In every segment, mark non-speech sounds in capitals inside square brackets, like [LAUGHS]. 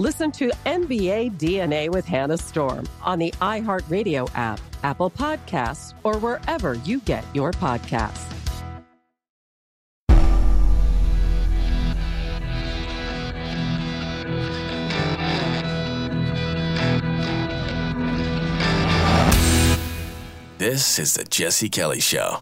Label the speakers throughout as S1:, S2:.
S1: Listen to NBA DNA with Hannah Storm on the iHeartRadio app, Apple Podcasts, or wherever you get your podcasts.
S2: This is the Jesse Kelly Show.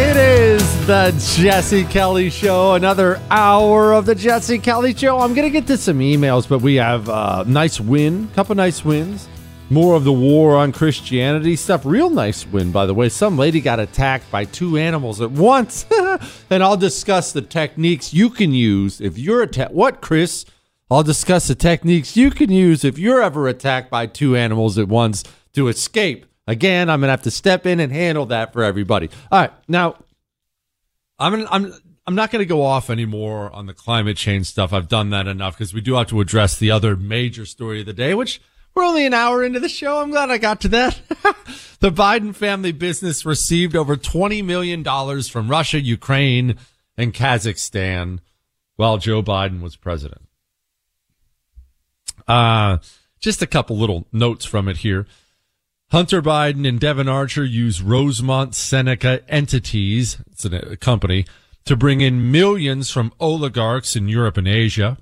S3: It is the Jesse Kelly Show. Another hour of the Jesse Kelly Show. I'm gonna get to some emails, but we have a uh, nice win, a couple nice wins. More of the war on Christianity stuff. Real nice win, by the way. Some lady got attacked by two animals at once, [LAUGHS] and I'll discuss the techniques you can use if you're attacked. What, Chris? I'll discuss the techniques you can use if you're ever attacked by two animals at once to escape Again, I'm gonna have to step in and handle that for everybody. All right, now I'm I'm I'm not going to go off anymore on the climate change stuff. I've done that enough because we do have to address the other major story of the day, which we're only an hour into the show. I'm glad I got to that. [LAUGHS] the Biden family business received over $20 million from Russia, Ukraine, and Kazakhstan while Joe Biden was president. Uh, just a couple little notes from it here. Hunter Biden and Devon Archer use Rosemont Seneca entities, it's a company, to bring in millions from oligarchs in Europe and Asia.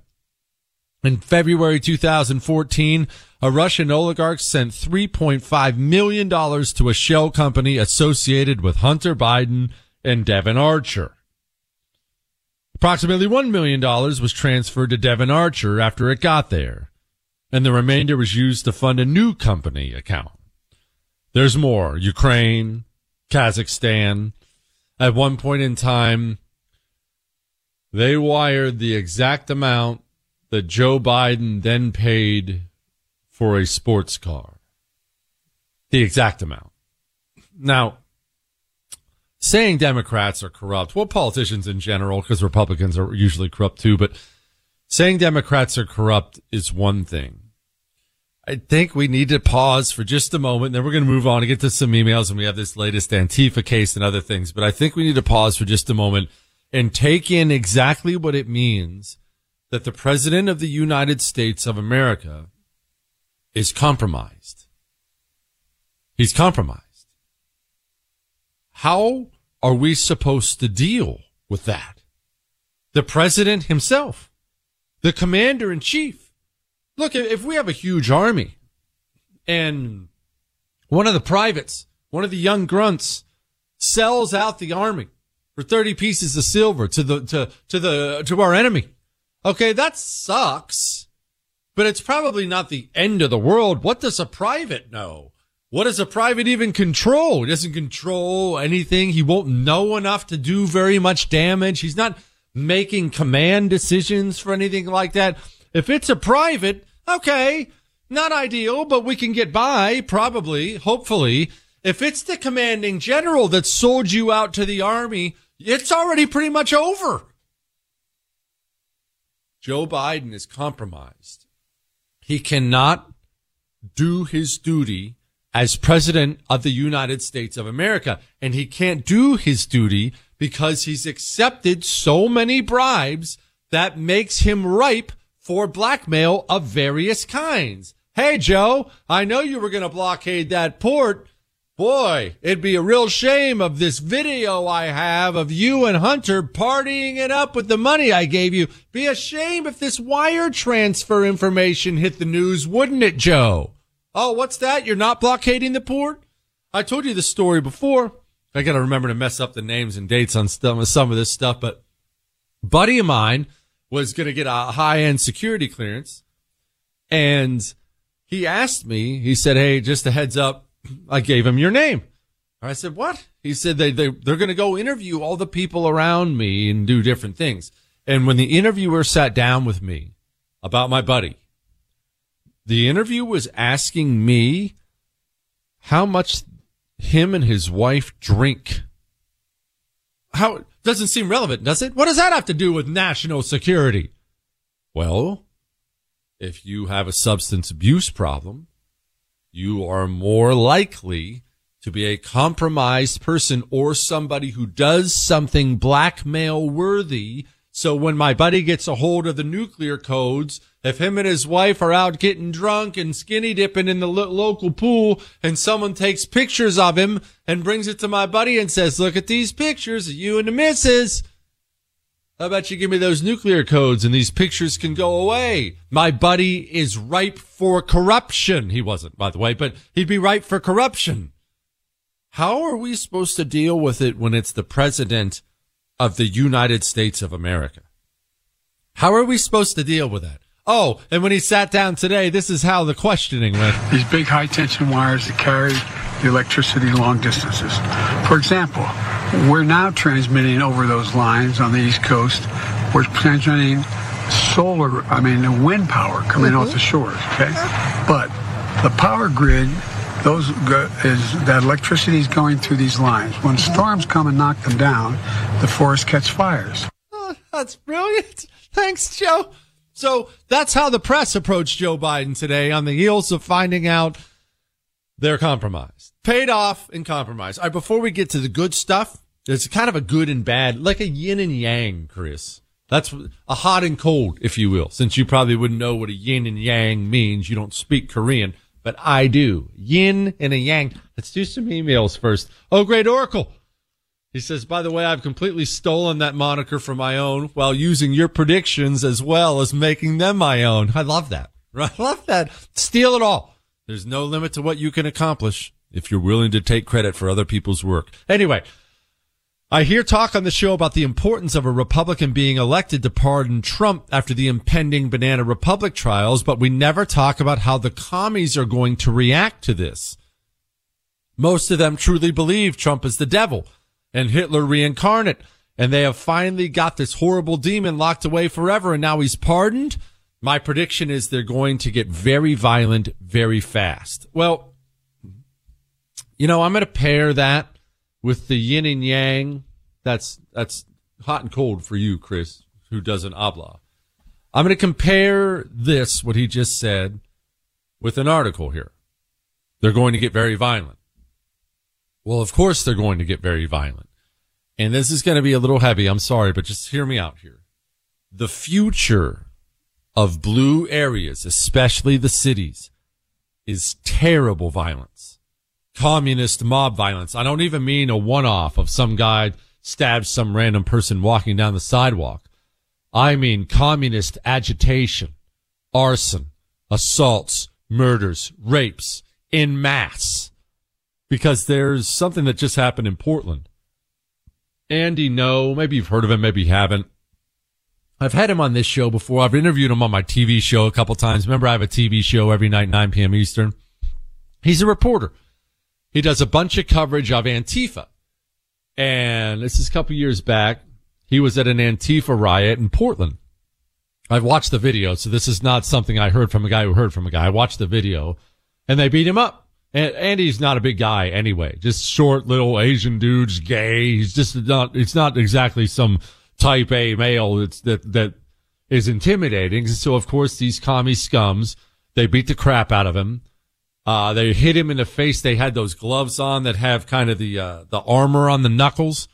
S3: In February 2014, a Russian oligarch sent $3.5 million to a shell company associated with Hunter Biden and Devon Archer. Approximately $1 million was transferred to Devon Archer after it got there, and the remainder was used to fund a new company account. There's more. Ukraine, Kazakhstan. At one point in time, they wired the exact amount that Joe Biden then paid for a sports car. The exact amount. Now, saying Democrats are corrupt, well, politicians in general, because Republicans are usually corrupt too, but saying Democrats are corrupt is one thing. I think we need to pause for just a moment. Then we're going to move on and get to some emails and we have this latest Antifa case and other things. But I think we need to pause for just a moment and take in exactly what it means that the president of the United States of America is compromised. He's compromised. How are we supposed to deal with that? The president himself, the commander in chief, Look, if we have a huge army and one of the privates, one of the young grunts sells out the army for 30 pieces of silver to the, to, to the, to our enemy. Okay. That sucks. but it's probably not the end of the world. What does a private know? What does a private even control? He doesn't control anything. He won't know enough to do very much damage. He's not making command decisions for anything like that. If it's a private, okay, not ideal, but we can get by, probably, hopefully. If it's the commanding general that sold you out to the army, it's already pretty much over. Joe Biden is compromised. He cannot do his duty as president of the United States of America. And he can't do his duty because he's accepted so many bribes that makes him ripe for blackmail of various kinds. Hey, Joe, I know you were going to blockade that port. Boy, it'd be a real shame of this video I have of you and Hunter partying it up with the money I gave you. Be a shame if this wire transfer information hit the news, wouldn't it, Joe? Oh, what's that? You're not blockading the port? I told you the story before. I got to remember to mess up the names and dates on some of this stuff, but buddy of mine was going to get a high end security clearance and he asked me, he said, Hey, just a heads up I gave him your name. I said, what? He said they, they, they're going to go interview all the people around me and do different things. And when the interviewer sat down with me about my buddy, the interview was asking me how much him and his wife drink. How doesn't seem relevant, does it? What does that have to do with national security? Well, if you have a substance abuse problem, you are more likely to be a compromised person or somebody who does something blackmail worthy. So when my buddy gets a hold of the nuclear codes, if him and his wife are out getting drunk and skinny dipping in the lo- local pool and someone takes pictures of him and brings it to my buddy and says, look at these pictures of you and the missus. How about you give me those nuclear codes and these pictures can go away? My buddy is ripe for corruption. He wasn't, by the way, but he'd be ripe for corruption. How are we supposed to deal with it when it's the president of the United States of America? How are we supposed to deal with that? Oh, and when he sat down today, this is how the questioning went.
S4: These big high tension wires that carry the electricity long distances. For example, we're now transmitting over those lines on the East Coast. We're transmitting solar, I mean, wind power coming mm-hmm. off the shores, okay? But the power grid, those is that electricity is going through these lines. When storms come and knock them down, the forest catch fires.
S3: Oh, that's brilliant. Thanks, Joe. So that's how the press approached Joe Biden today on the heels of finding out they're compromised. Paid off and compromised. All right, before we get to the good stuff, there's kind of a good and bad, like a yin and yang, Chris. That's a hot and cold, if you will, since you probably wouldn't know what a yin and yang means. You don't speak Korean, but I do. Yin and a yang. Let's do some emails first. Oh, great Oracle. He says, by the way, I've completely stolen that moniker from my own while using your predictions as well as making them my own. I love that. [LAUGHS] I love that. Steal it all. There's no limit to what you can accomplish if you're willing to take credit for other people's work. Anyway, I hear talk on the show about the importance of a Republican being elected to pardon Trump after the impending Banana Republic trials, but we never talk about how the commies are going to react to this. Most of them truly believe Trump is the devil and Hitler reincarnate, and they have finally got this horrible demon locked away forever, and now he's pardoned. My prediction is they're going to get very violent very fast. Well, you know, I'm going to pair that with the yin and yang. That's, that's hot and cold for you, Chris, who doesn't obla. I'm going to compare this, what he just said, with an article here. They're going to get very violent. Well, of course they're going to get very violent. And this is going to be a little heavy. I'm sorry, but just hear me out here. The future of blue areas, especially the cities, is terrible violence. Communist mob violence. I don't even mean a one off of some guy stabs some random person walking down the sidewalk. I mean communist agitation, arson, assaults, murders, rapes in mass. Because there's something that just happened in Portland. Andy Ngo, maybe you've heard of him, maybe you haven't I've had him on this show before. I've interviewed him on my TV show a couple times. Remember, I have a TV show every night, 9 p.m. Eastern. He's a reporter. He does a bunch of coverage of Antifa. And this is a couple years back. He was at an Antifa riot in Portland. I've watched the video, so this is not something I heard from a guy who heard from a guy. I watched the video and they beat him up. And Andy's not a big guy anyway, just short little Asian dude's gay. He's just not, it's not exactly some type A male that's, that, that is intimidating. So of course these commie scums, they beat the crap out of him. Uh, they hit him in the face. They had those gloves on that have kind of the, uh, the armor on the knuckles.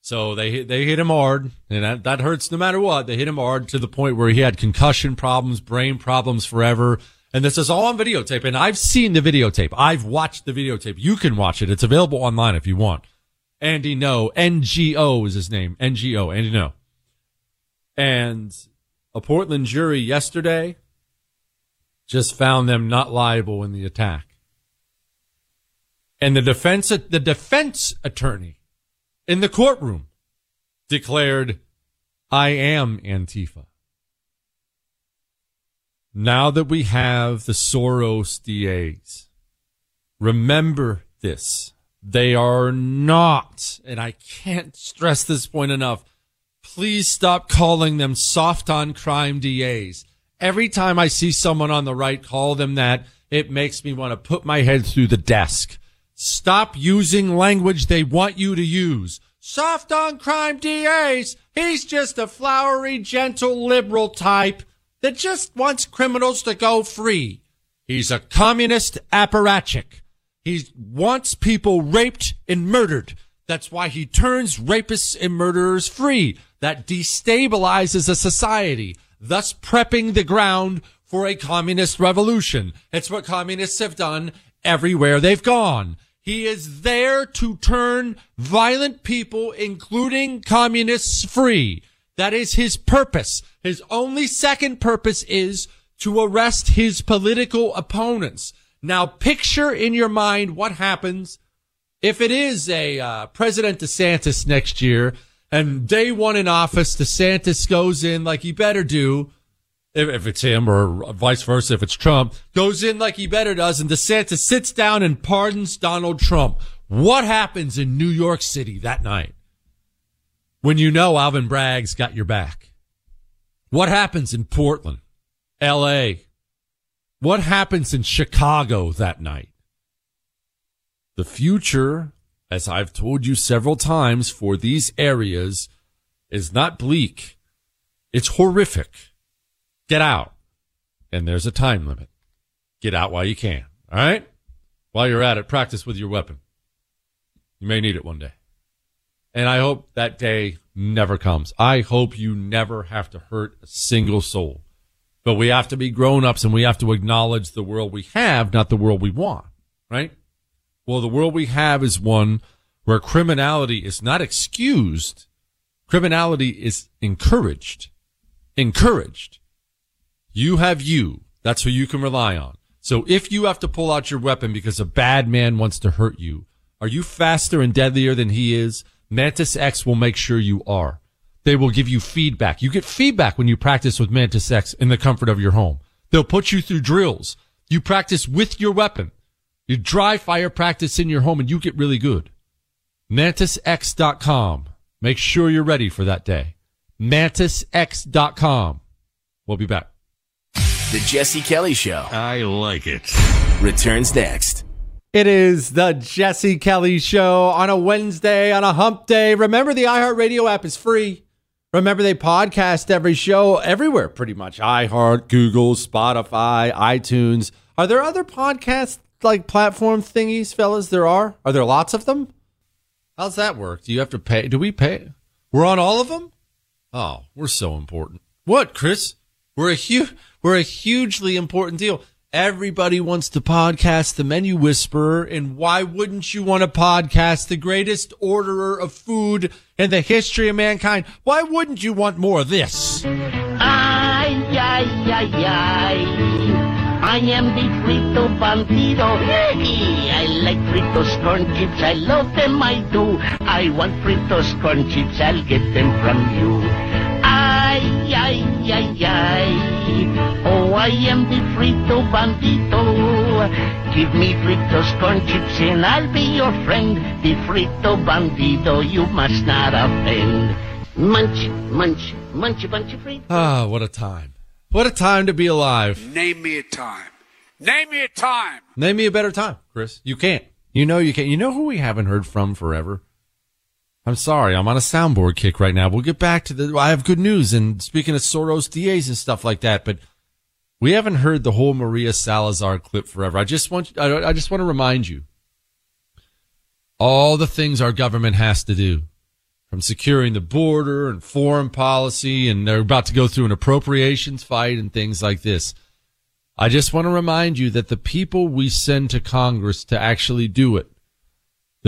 S3: So they they hit him hard and that, that hurts no matter what. They hit him hard to the point where he had concussion problems, brain problems forever. And this is all on videotape. And I've seen the videotape. I've watched the videotape. You can watch it. It's available online if you want. Andy No, NGO is his name. NGO, Andy Ngo. And a Portland jury yesterday just found them not liable in the attack. And the defense, the defense attorney in the courtroom declared, I am Antifa. Now that we have the Soros DAs, remember this. They are not, and I can't stress this point enough. Please stop calling them soft on crime DAs. Every time I see someone on the right call them that, it makes me want to put my head through the desk. Stop using language they want you to use. Soft on crime DAs. He's just a flowery, gentle liberal type that just wants criminals to go free. He's a communist apparatchik. He wants people raped and murdered. That's why he turns rapists and murderers free. That destabilizes a society, thus prepping the ground for a communist revolution. It's what communists have done everywhere they've gone. He is there to turn violent people, including communists, free. That is his purpose. His only second purpose is to arrest his political opponents. Now picture in your mind what happens if it is a uh, President DeSantis next year and day one in office, DeSantis goes in like he better do. If, if it's him or vice versa, if it's Trump, goes in like he better does and DeSantis sits down and pardons Donald Trump. What happens in New York City that night? When you know Alvin Bragg's got your back. What happens in Portland, LA? What happens in Chicago that night? The future, as I've told you several times for these areas, is not bleak. It's horrific. Get out. And there's a time limit. Get out while you can. All right? While you're at it, practice with your weapon. You may need it one day. And I hope that day never comes. I hope you never have to hurt a single soul. But we have to be grown ups and we have to acknowledge the world we have, not the world we want, right? Well, the world we have is one where criminality is not excused. Criminality is encouraged. Encouraged. You have you. That's who you can rely on. So if you have to pull out your weapon because a bad man wants to hurt you, are you faster and deadlier than he is? Mantis X will make sure you are. They will give you feedback. You get feedback when you practice with Mantis X in the comfort of your home. They'll put you through drills. You practice with your weapon. You dry fire practice in your home and you get really good. MantisX.com. Make sure you're ready for that day. MantisX.com. We'll be back.
S2: The Jesse Kelly Show
S5: I like it.
S2: returns next.
S3: It is the Jesse Kelly Show on a Wednesday, on a hump day. Remember, the iHeartRadio app is free. Remember, they podcast every show everywhere, pretty much. iHeart, Google, Spotify, iTunes. Are there other podcast like platform thingies, fellas? There are. Are there lots of them? How's that work? Do you have to pay? Do we pay? We're on all of them. Oh, we're so important. What, Chris? We're a huge, we're a hugely important deal. Everybody wants to podcast the menu whisperer, and why wouldn't you want to podcast the greatest orderer of food in the history of mankind? Why wouldn't you want more of this?
S6: I am the frito Bandito. I like fritos corn chips. I love them, I do. I want fritos corn chips. I'll get them from you. Ay, ay, ay, ay. Oh, I am the frito bandito. Give me fritos corn chips and I'll be your friend. The frito Bandito, you must not offend. Munch, munch, munch of fritos.
S3: Ah, what a time. What a time to be alive.
S5: Name me a time. Name me a time.
S3: Name me a better time, Chris. You can't. You know you can't. You know who we haven't heard from forever? I'm sorry. I'm on a soundboard kick right now. We'll get back to the, I have good news. And speaking of Soros DAs and stuff like that, but we haven't heard the whole Maria Salazar clip forever. I just want, I, I just want to remind you all the things our government has to do from securing the border and foreign policy. And they're about to go through an appropriations fight and things like this. I just want to remind you that the people we send to Congress to actually do it,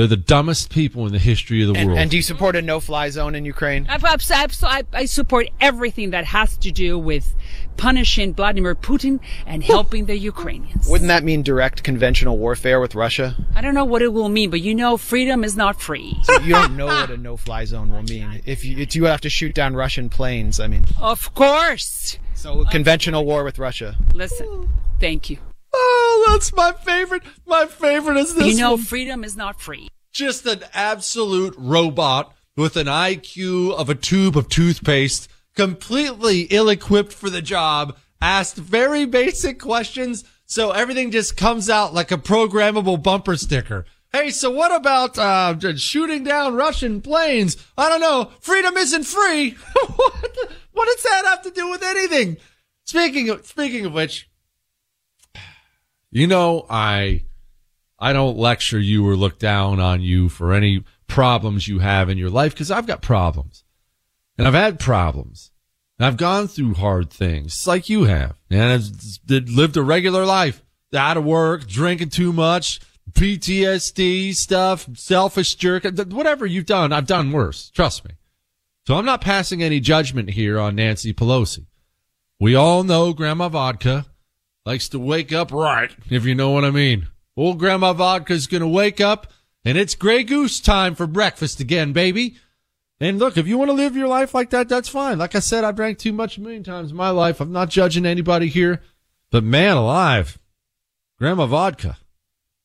S3: they're the dumbest people in the history of the
S7: And,
S3: world.
S7: and do you support a no-fly zone in Ukraine?
S8: I, I, I, I support everything that has to do with punishing Vladimir Putin and helping the Ukrainians.
S7: Wouldn't that mean direct conventional warfare with Russia?
S8: I don't know what it will mean, but you know, freedom is not free.
S7: So you don't know what a no-fly zone will mean. If you, if you have to shoot down Russian planes, I mean.
S8: Of course.
S7: So conventional war with Russia.
S8: Listen, thank you.
S3: Oh, that's my favorite. My favorite is this
S8: You know,
S3: one.
S8: freedom is not free.
S3: Just an absolute robot with an IQ of a tube of toothpaste, completely ill-equipped for the job, asked very basic questions, so everything just comes out like a programmable bumper sticker. Hey, so what about uh, shooting down Russian planes? I don't know. Freedom isn't free. [LAUGHS] what, what does that have to do with anything? Speaking of speaking of which, you know, I I don't lecture you or look down on you for any problems you have in your life because I've got problems. And I've had problems. And I've gone through hard things like you have. And I've lived a regular life. Out of work, drinking too much, PTSD stuff, selfish jerk, whatever you've done, I've done worse. Trust me. So I'm not passing any judgment here on Nancy Pelosi. We all know Grandma Vodka likes to wake up right, if you know what I mean. Old Grandma Vodka's gonna wake up and it's Grey Goose time for breakfast again, baby. And look, if you want to live your life like that, that's fine. Like I said, I've drank too much a million times in my life. I'm not judging anybody here, but man alive, Grandma Vodka.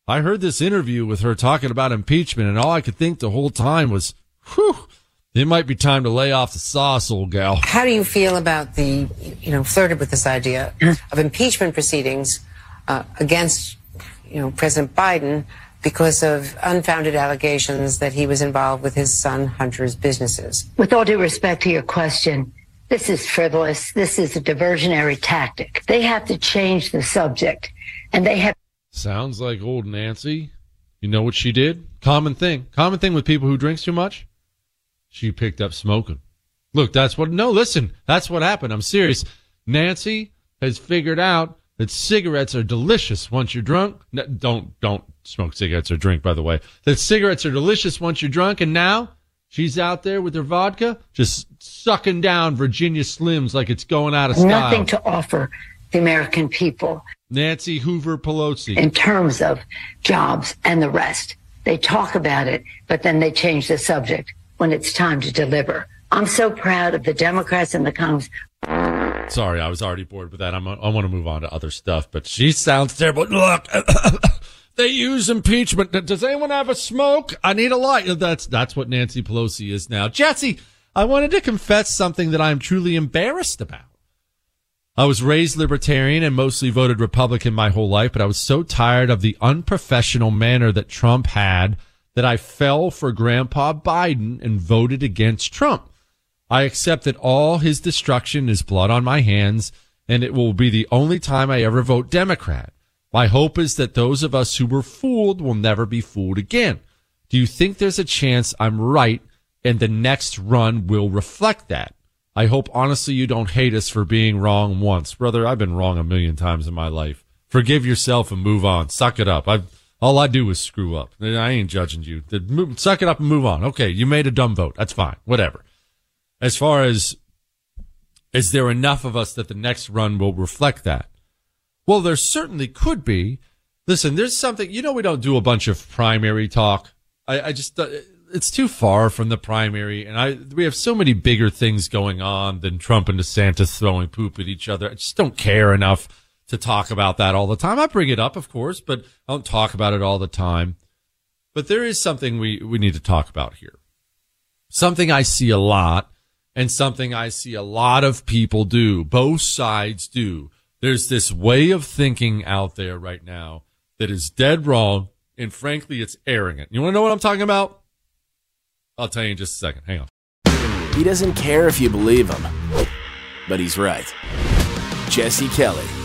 S3: I heard this interview with her talking about impeachment and all I could think the whole time was, whew, it might be time to lay off the sauce, old gal.
S9: How do you feel about the, you know, flirted with this idea of impeachment proceedings uh, against, you know, President Biden because of unfounded allegations that he was involved with his son Hunter's businesses?
S10: With all due respect to your question, this is frivolous. This is a diversionary tactic. They have to change the subject, and they have.
S3: Sounds like old Nancy. You know what she did? Common thing. Common thing with people who drinks too much. She picked up smoking. Look, that's what, no, listen, that's what happened. I'm serious. Nancy has figured out that cigarettes are delicious once you're drunk. No, don't, don't smoke cigarettes or drink, by the way. That cigarettes are delicious once you're drunk. And now she's out there with her vodka, just sucking down Virginia Slims like it's going out of style.
S10: Nothing to offer the American people.
S3: Nancy Hoover Pelosi.
S10: In terms of jobs and the rest. They talk about it, but then they change the subject when it's time to deliver. I'm so proud of the Democrats and the Congress.
S3: Sorry, I was already bored with that. I'm, I want to move on to other stuff, but she sounds terrible. Look, [COUGHS] they use impeachment. Does anyone have a smoke? I need a light. That's, that's what Nancy Pelosi is now. Jesse, I wanted to confess something that I'm truly embarrassed about. I was raised libertarian and mostly voted Republican my whole life, but I was so tired of the unprofessional manner that Trump had that I fell for Grandpa Biden and voted against Trump. I accept that all his destruction is blood on my hands, and it will be the only time I ever vote Democrat. My hope is that those of us who were fooled will never be fooled again. Do you think there's a chance I'm right and the next run will reflect that? I hope honestly you don't hate us for being wrong once. Brother, I've been wrong a million times in my life. Forgive yourself and move on. Suck it up. I all I do is screw up. I ain't judging you. Suck it up and move on. Okay, you made a dumb vote. That's fine. Whatever. As far as is there enough of us that the next run will reflect that? Well, there certainly could be. Listen, there's something, you know, we don't do a bunch of primary talk. I, I just, uh, it's too far from the primary, and I we have so many bigger things going on than Trump and DeSantis throwing poop at each other. I just don't care enough to talk about that all the time. I bring it up, of course, but I don't talk about it all the time. But there is something we, we need to talk about here. Something I see a lot and something I see a lot of people do. Both sides do. There's this way of thinking out there right now that is dead wrong. And frankly, it's arrogant. You want to know what I'm talking about? I'll tell you in just a second. Hang on.
S2: He doesn't care if you believe him, but he's right. Jesse Kelly.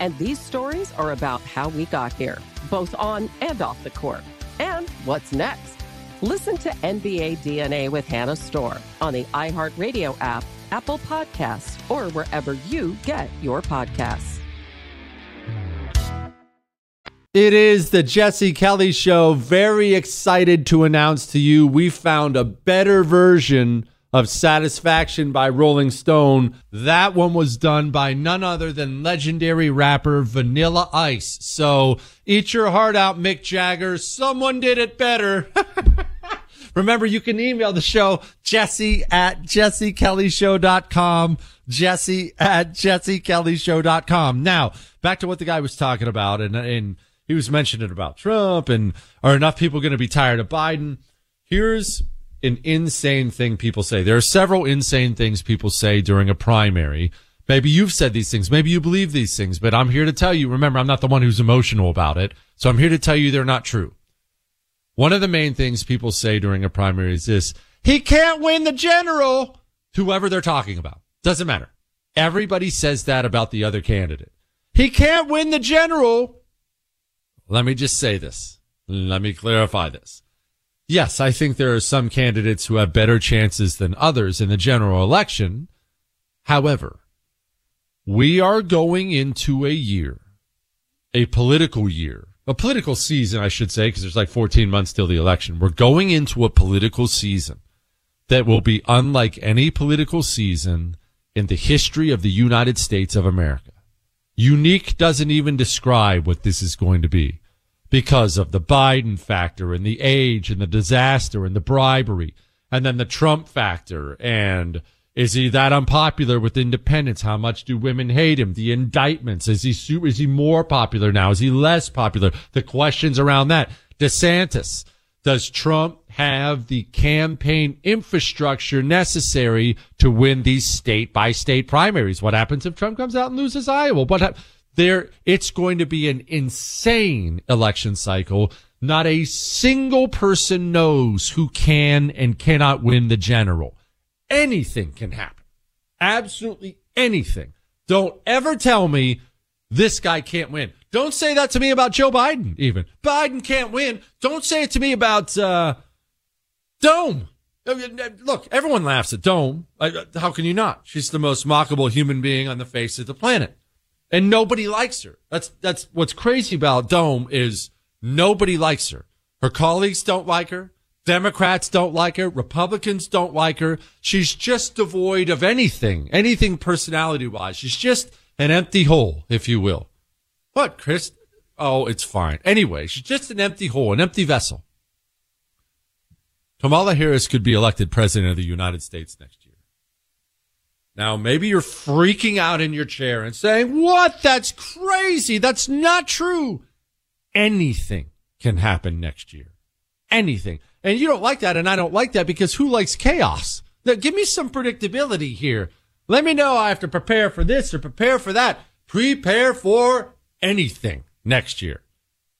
S1: And these stories are about how we got here, both on and off the court. And what's next? Listen to NBA DNA with Hannah Storm on the iHeartRadio app, Apple Podcasts, or wherever you get your podcasts.
S3: It is the Jesse Kelly Show. Very excited to announce to you we found a better version of Satisfaction by Rolling Stone. That one was done by none other than legendary rapper Vanilla Ice. So eat your heart out, Mick Jagger. Someone did it better. [LAUGHS] Remember, you can email the show, jesse at jessekellyshow.com, jesse at jessekellyshow.com. Now, back to what the guy was talking about, and, and he was mentioning about Trump, and are enough people going to be tired of Biden? Here's an insane thing people say. There are several insane things people say during a primary. Maybe you've said these things. Maybe you believe these things, but I'm here to tell you, remember, I'm not the one who's emotional about it. So I'm here to tell you they're not true. One of the main things people say during a primary is this. He can't win the general. Whoever they're talking about. Doesn't matter. Everybody says that about the other candidate. He can't win the general. Let me just say this. Let me clarify this. Yes, I think there are some candidates who have better chances than others in the general election. However, we are going into a year, a political year, a political season, I should say, because there's like 14 months till the election. We're going into a political season that will be unlike any political season in the history of the United States of America. Unique doesn't even describe what this is going to be because of the Biden factor and the age and the disaster and the bribery and then the Trump factor and is he that unpopular with independents? How much do women hate him? The indictments. Is he is he more popular now? Is he less popular? The questions around that. DeSantis. Does Trump have the campaign infrastructure necessary to win these state by state primaries? What happens if Trump comes out and loses Iowa? What ha- there, it's going to be an insane election cycle. Not a single person knows who can and cannot win the general. Anything can happen. Absolutely anything. Don't ever tell me this guy can't win. Don't say that to me about Joe Biden, even. Biden can't win. Don't say it to me about, uh, Dome. Uh, uh, look, everyone laughs at Dome. Uh, how can you not? She's the most mockable human being on the face of the planet. And nobody likes her. That's, that's what's crazy about Dome is nobody likes her. Her colleagues don't like her. Democrats don't like her. Republicans don't like her. She's just devoid of anything, anything personality wise. She's just an empty hole, if you will. What, Chris? Oh, it's fine. Anyway, she's just an empty hole, an empty vessel. Kamala Harris could be elected president of the United States next year. Now, maybe you're freaking out in your chair and saying, what? That's crazy. That's not true. Anything can happen next year. Anything. And you don't like that. And I don't like that because who likes chaos? Now, give me some predictability here. Let me know I have to prepare for this or prepare for that. Prepare for anything next year.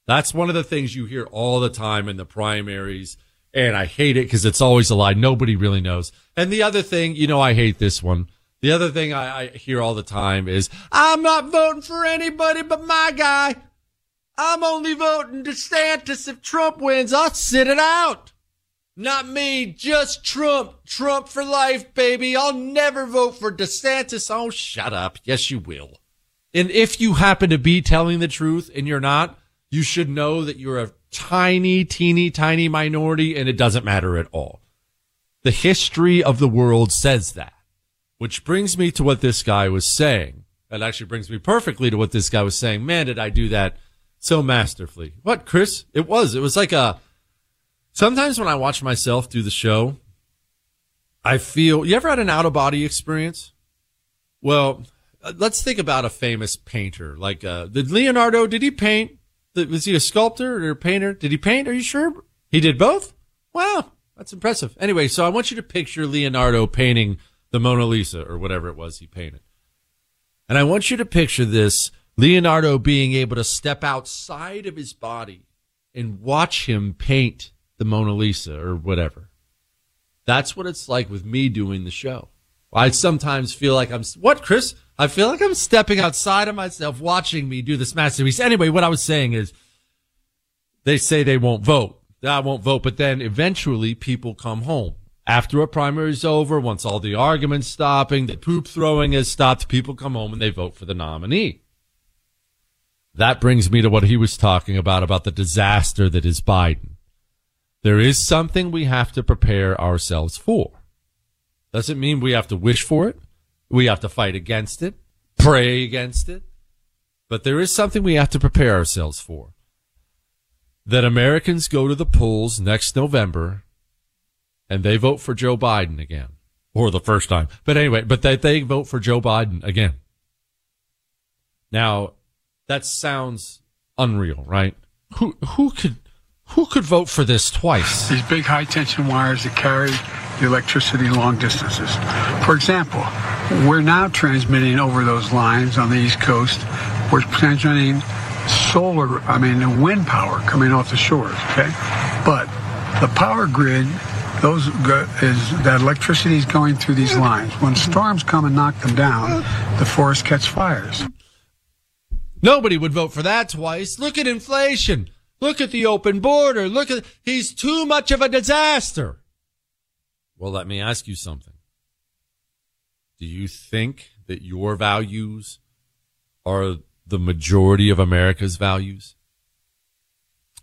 S3: That's one of the things you hear all the time in the primaries. And I hate it because it's always a lie. Nobody really knows. And the other thing, you know, I hate this one. The other thing I, I hear all the time is, I'm not voting for anybody but my guy. I'm only voting DeSantis if Trump wins. I'll sit it out. Not me, just Trump. Trump for life, baby. I'll never vote for DeSantis. Oh, shut up. Yes, you will. And if you happen to be telling the truth and you're not, you should know that you're a tiny, teeny, tiny minority and it doesn't matter at all. The history of the world says that, which brings me to what this guy was saying. That actually brings me perfectly to what this guy was saying. Man, did I do that so masterfully. What, Chris? It was. It was like a, sometimes when I watch myself do the show, I feel, you ever had an out of body experience? Well, uh, let's think about a famous painter. Like, uh, did Leonardo, did he paint? Was he a sculptor or a painter? Did he paint? Are you sure? He did both? Wow. That's impressive. Anyway, so I want you to picture Leonardo painting the Mona Lisa or whatever it was he painted. And I want you to picture this Leonardo being able to step outside of his body and watch him paint the Mona Lisa or whatever. That's what it's like with me doing the show. I sometimes feel like I'm, what, Chris? I feel like I'm stepping outside of myself watching me do this masterpiece. Anyway, what I was saying is they say they won't vote. I won't vote, but then eventually people come home. After a primary is over, once all the arguments stopping, the poop throwing has stopped, people come home and they vote for the nominee. That brings me to what he was talking about, about the disaster that is Biden. There is something we have to prepare ourselves for. Doesn't mean we have to wish for it. We have to fight against it, pray against it. But there is something we have to prepare ourselves for. That Americans go to the polls next November and they vote for Joe Biden again. Or the first time. But anyway, but that they vote for Joe Biden again. Now, that sounds unreal, right? Who who could Who could vote for this twice?
S11: These big high tension wires that carry the electricity long distances. For example, we're now transmitting over those lines on the East Coast. We're transmitting solar, I mean, wind power coming off the shores, okay? But the power grid, those go, is that electricity is going through these lines. When storms come and knock them down, the forest catch fires.
S3: Nobody would vote for that twice. Look at inflation. Look at the open border. Look at, he's too much of a disaster. Well, let me ask you something. Do you think that your values are the majority of America's values?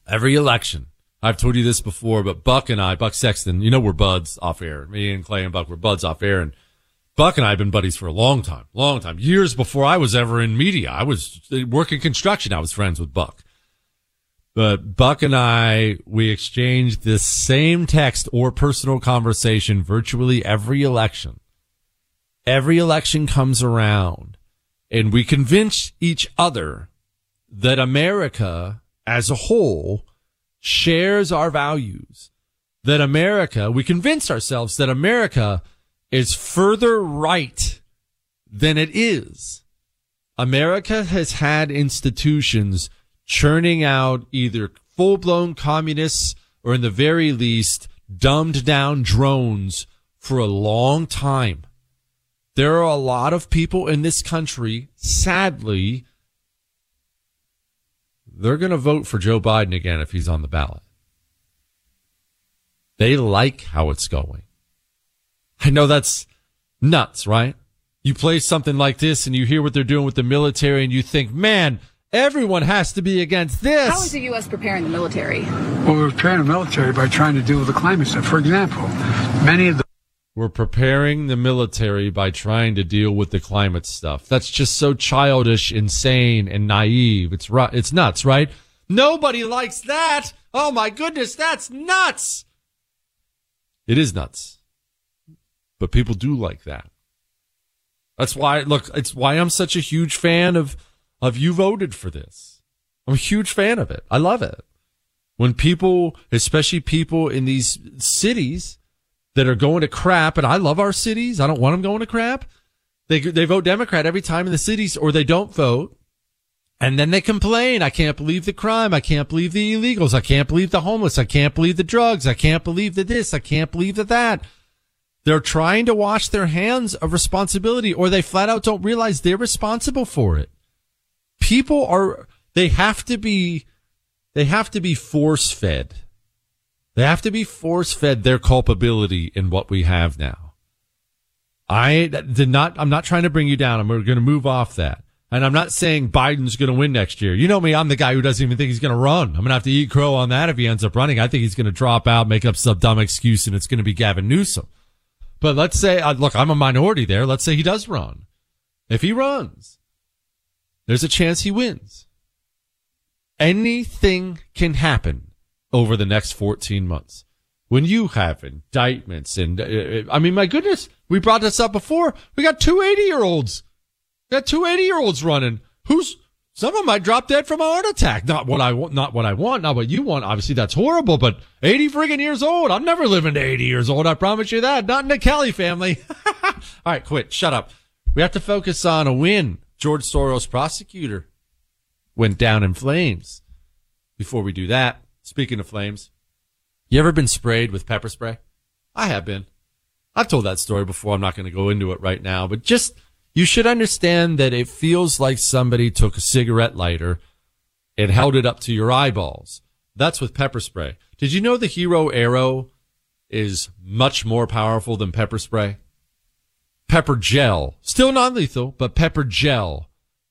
S3: Every election, I've told you this before, but Buck and I, Buck Sexton, you know, we're buds off air. Me and Clay and Buck were buds off air. And Buck and I have been buddies for a long time, long time, years before I was ever in media. I was uh, working construction. I was friends with Buck. But Buck and I, we exchanged this same text or personal conversation virtually every election. Every election comes around and we convince each other that America as a whole shares our values. That America, we convince ourselves that America is further right than it is. America has had institutions churning out either full blown communists or in the very least dumbed down drones for a long time. There are a lot of people in this country, sadly, they're going to vote for Joe Biden again if he's on the ballot. They like how it's going. I know that's nuts, right? You play something like this and you hear what they're doing with the military and you think, man, everyone has to be against this.
S12: How is the U.S. preparing the military?
S11: Well, we're preparing the military by trying to deal with the climate stuff. For example, many of the
S3: we're preparing the military by trying to deal with the climate stuff. That's just so childish, insane, and naive. It's it's nuts, right? Nobody likes that. Oh my goodness, that's nuts. It is nuts. But people do like that. That's why, look, it's why I'm such a huge fan of, of you voted for this. I'm a huge fan of it. I love it. When people, especially people in these cities, that are going to crap, and I love our cities. I don't want them going to crap. They, they vote Democrat every time in the cities or they don't vote. And then they complain. I can't believe the crime. I can't believe the illegals. I can't believe the homeless. I can't believe the drugs. I can't believe the this. I can't believe the that. They're trying to wash their hands of responsibility or they flat out don't realize they're responsible for it. People are, they have to be, they have to be force fed they have to be force fed their culpability in what we have now. I did not, I'm not trying to bring you down. I'm going to move off that. And I'm not saying Biden's going to win next year. You know me. I'm the guy who doesn't even think he's going to run. I'm going to have to eat crow on that if he ends up running. I think he's going to drop out, make up some dumb excuse, and it's going to be Gavin Newsom. But let's say, uh, look, I'm a minority there. Let's say he does run. If he runs, there's a chance he wins. Anything can happen over the next 14 months. When you have indictments and, uh, uh, I mean, my goodness, we brought this up before. We got two 80 year olds. Got two 80 year olds running. Who's, some of them might drop dead from a heart attack. Not what I want, not what I want, not what you want. Obviously that's horrible, but 80 friggin' years old. I'm never living to 80 years old. I promise you that. Not in the Kelly family. [LAUGHS] All right, quit. Shut up. We have to focus on a win. George Soros prosecutor went down in flames. Before we do that, Speaking of flames, you ever been sprayed with pepper spray? I have been. I've told that story before. I'm not going to go into it right now, but just, you should understand that it feels like somebody took a cigarette lighter and held it up to your eyeballs. That's with pepper spray. Did you know the Hero Arrow is much more powerful than pepper spray? Pepper gel, still non lethal, but pepper gel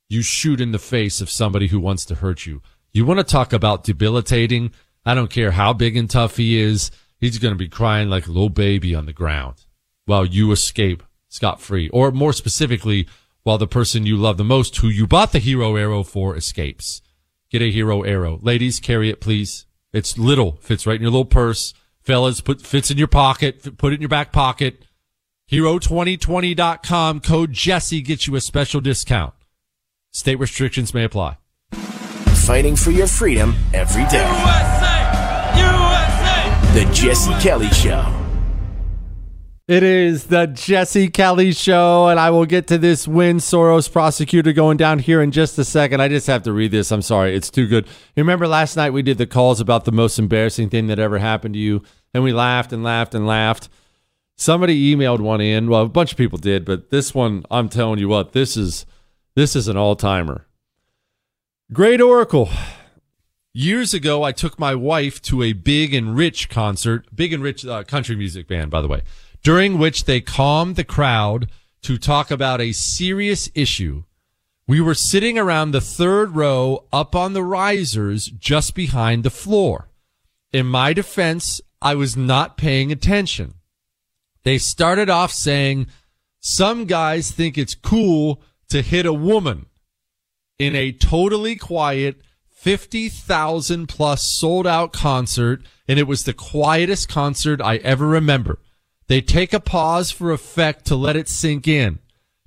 S3: you shoot in the face of somebody who wants to hurt you. You want to talk about debilitating I don't care how big and tough he is. He's going to be crying like a little baby on the ground while you escape scot free. Or more specifically, while the person you love the most, who you bought the hero arrow for, escapes. Get a hero arrow. Ladies, carry it, please. It's little, fits right in your little purse. Fellas, put, fits in your pocket, put it in your back pocket. Hero2020.com code Jesse gets you a special discount. State restrictions may apply.
S2: Fighting for your freedom every day.
S13: USA!
S2: The Jesse Kelly Show.
S3: It is the Jesse Kelly Show, and I will get to this Win Soros prosecutor going down here in just a second. I just have to read this. I'm sorry. It's too good. You remember last night we did the calls about the most embarrassing thing that ever happened to you, and we laughed and laughed and laughed. Somebody emailed one in. Well, a bunch of people did, but this one, I'm telling you what, this is this is an all-timer. Great Oracle. Years ago, I took my wife to a Big and Rich concert, Big and Rich uh, country music band, by the way, during which they calmed the crowd to talk about a serious issue. We were sitting around the third row up on the risers just behind the floor. In my defense, I was not paying attention. They started off saying, some guys think it's cool to hit a woman in a totally quiet 50,000 plus sold out concert. And it was the quietest concert I ever remember. They take a pause for effect to let it sink in.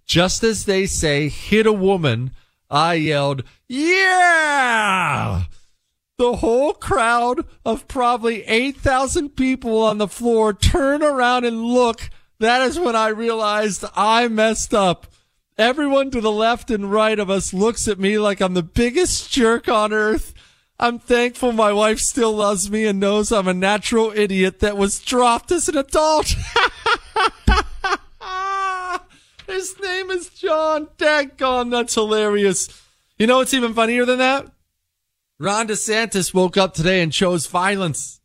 S3: Just as they say, hit a woman, I yelled, yeah! The whole crowd of probably 8,000 people on the floor turn around and look. That is when I realized I messed up. Everyone to the left and right of us looks at me like I'm the biggest jerk on earth. I'm thankful my wife still loves me and knows I'm a natural idiot that was dropped as an adult. [LAUGHS] His name is John. Daggone, that's hilarious. You know what's even funnier than that? Ron DeSantis woke up today and chose violence.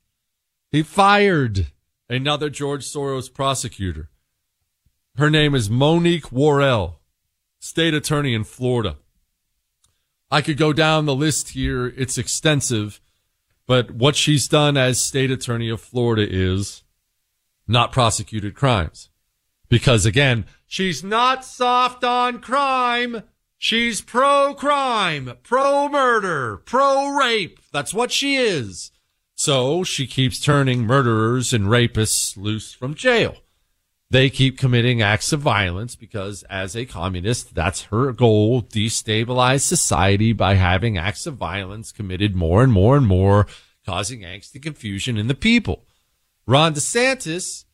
S3: He fired another George Soros prosecutor. Her name is Monique Worrell, state attorney in Florida. I could go down the list here. It's extensive, but what she's done as state attorney of Florida is not prosecuted crimes. Because again, she's not soft on crime. She's pro crime, pro murder, pro rape. That's what she is. So she keeps turning murderers and rapists loose from jail. They keep committing acts of violence because as a communist, that's her goal. Destabilize society by having acts of violence committed more and more and more, causing angst and confusion in the people. Ron DeSantis,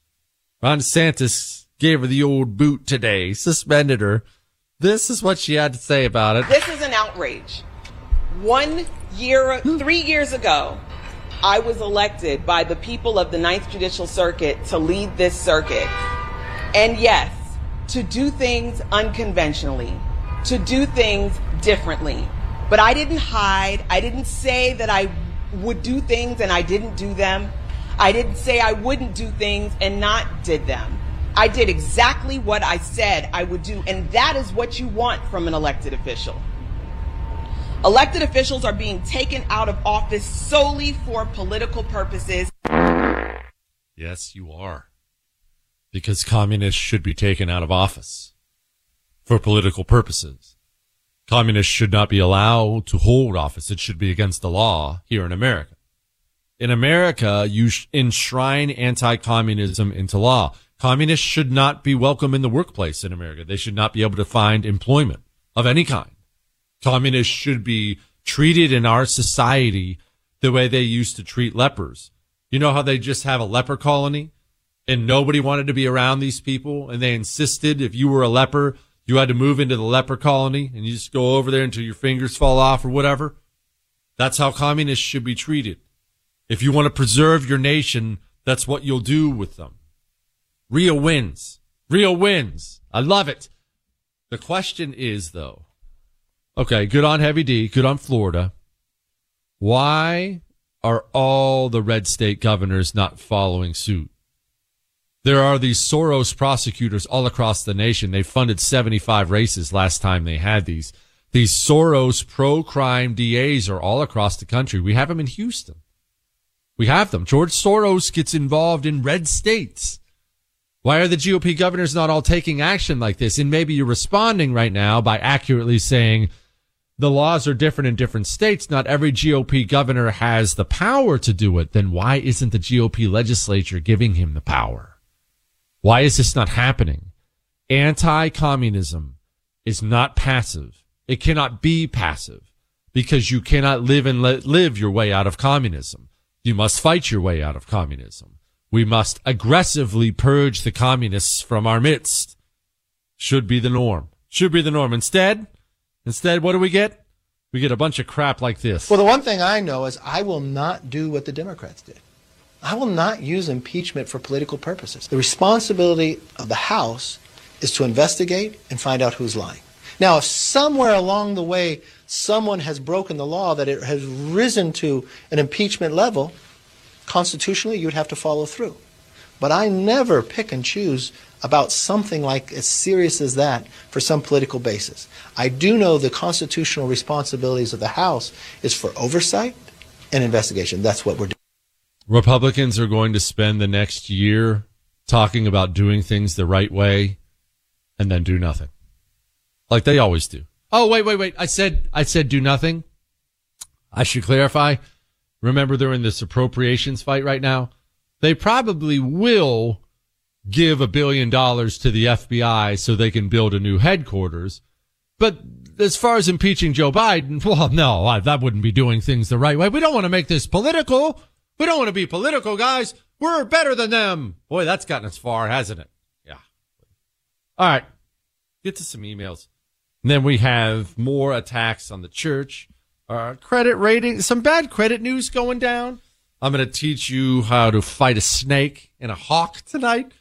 S3: Ron DeSantis gave her the old boot today, suspended her. This is what she had to say about it.
S14: This is an outrage. One year, three years ago, I was elected by the people of the Ninth Judicial Circuit to lead this circuit. And yes, to do things unconventionally, to do things differently. But I didn't hide. I didn't say that I would do things and I didn't do them. I didn't say I wouldn't do things and not did them. I did exactly what I said I would do, and that is what you want from an elected official. Elected officials are being taken out of office solely for political purposes.
S3: Yes, you are. Because communists should be taken out of office for political purposes. Communists should not be allowed to hold office. It should be against the law here in America. In America, you enshrine anti-communism into law. Communists should not be welcome in the workplace in America. They should not be able to find employment of any kind. Communists should be treated in our society the way they used to treat lepers. You know how they just have a leper colony and nobody wanted to be around these people and they insisted if you were a leper, you had to move into the leper colony and you just go over there until your fingers fall off or whatever. That's how communists should be treated. If you want to preserve your nation, that's what you'll do with them. Real wins. Real wins. I love it. The question is though, okay, good on Heavy D, good on Florida. Why are all the red state governors not following suit? There are these Soros prosecutors all across the nation. They funded 75 races last time they had these. These Soros pro crime DAs are all across the country. We have them in Houston. We have them. George Soros gets involved in red states. Why are the GOP governors not all taking action like this? And maybe you're responding right now by accurately saying the laws are different in different states. Not every GOP governor has the power to do it. Then why isn't the GOP legislature giving him the power? Why is this not happening? Anti-communism is not passive. It cannot be passive because you cannot live and let, live your way out of communism. You must fight your way out of communism. We must aggressively purge the communists from our midst. Should be the norm. Should be the norm. Instead, instead, what do we get? We get a bunch of crap like this.
S15: Well, the one thing I know is I will not do what the Democrats did. I will not use impeachment for political purposes. The responsibility of the House is to investigate and find out who's lying. Now, if somewhere along the way someone has broken the law, that it has risen to an impeachment level, constitutionally you would have to follow through. But I never pick and choose about something like as serious as that for some political basis. I do know the constitutional responsibilities of the House is for oversight and investigation. That's what we're doing.
S3: Republicans are going to spend the next year talking about doing things the right way and then do nothing. Like they always do. Oh, wait, wait, wait. I said, I said do nothing. I should clarify. Remember they're in this appropriations fight right now. They probably will give a billion dollars to the FBI so they can build a new headquarters. But as far as impeaching Joe Biden, well, no, I, that wouldn't be doing things the right way. We don't want to make this political. We don't want to be political, guys. We're better than them. Boy, that's gotten us far, hasn't it? Yeah. All right. Get to some emails. And then we have more attacks on the church. Uh, credit rating, some bad credit news going down. I'm going to teach you how to fight a snake and a hawk tonight.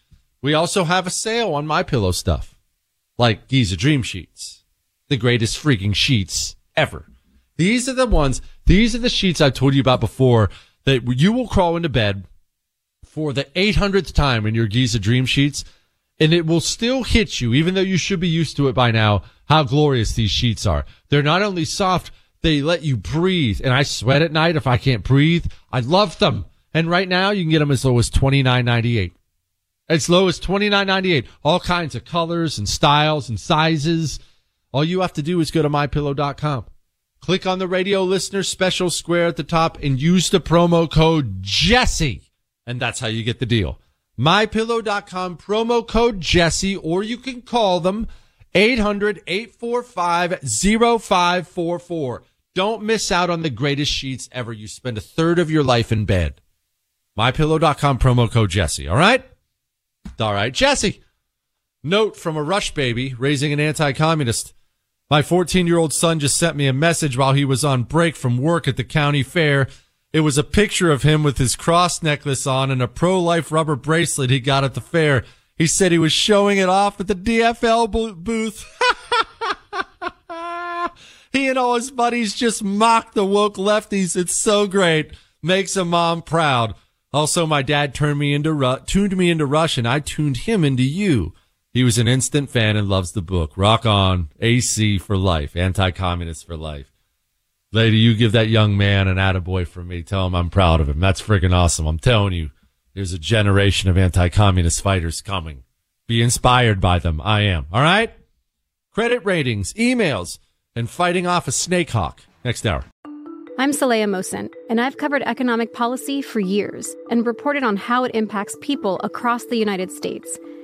S3: We also have a sale on my pillow stuff, like Giza Dream Sheets, the greatest freaking sheets ever. These are the ones, these are the sheets I've told you about before that you will crawl into bed for the 800th time in your Giza Dream Sheets and it will still hit you, even though you should be used to it by now, how glorious these sheets are. They're not only soft, they let you breathe. And I sweat at night if I can't breathe. I love them. And right now you can get them as low as twenty nine ninety eight. As low as twenty nine ninety eight. All kinds of colors and styles and sizes. All you have to do is go to mypillow.com. Click on the radio listener special square at the top and use the promo code Jesse. And that's how you get the deal. MyPillow.com promo code Jesse, or you can call them 800-845-0544. Don't miss out on the greatest sheets ever. You spend a third of your life in bed. MyPillow.com promo code Jesse. All right? All right, Jesse. Note from a Rush baby raising an anti-communist. My 14 year old son just sent me a message while he was on break from work at the county fair. It was a picture of him with his cross necklace on and a pro-life rubber bracelet he got at the fair. He said he was showing it off at the DFL booth. [LAUGHS] he and all his buddies just mock the woke lefties. It's so great. Makes a mom proud. Also, my dad turned me into Ru- tuned me into Russian. I tuned him into you. He was an instant fan and loves the book. Rock on, AC for life, anti-communist for life. Lady, you give that young man an attaboy from me. Tell him I'm proud of him. That's freaking awesome. I'm telling you, there's a generation of anti-communist fighters coming. Be inspired by them. I am. All right? Credit ratings, emails, and fighting off a snake hawk. Next hour.
S16: I'm Saleha Mohsin, and I've covered economic policy for years and reported on how it impacts people across the United States.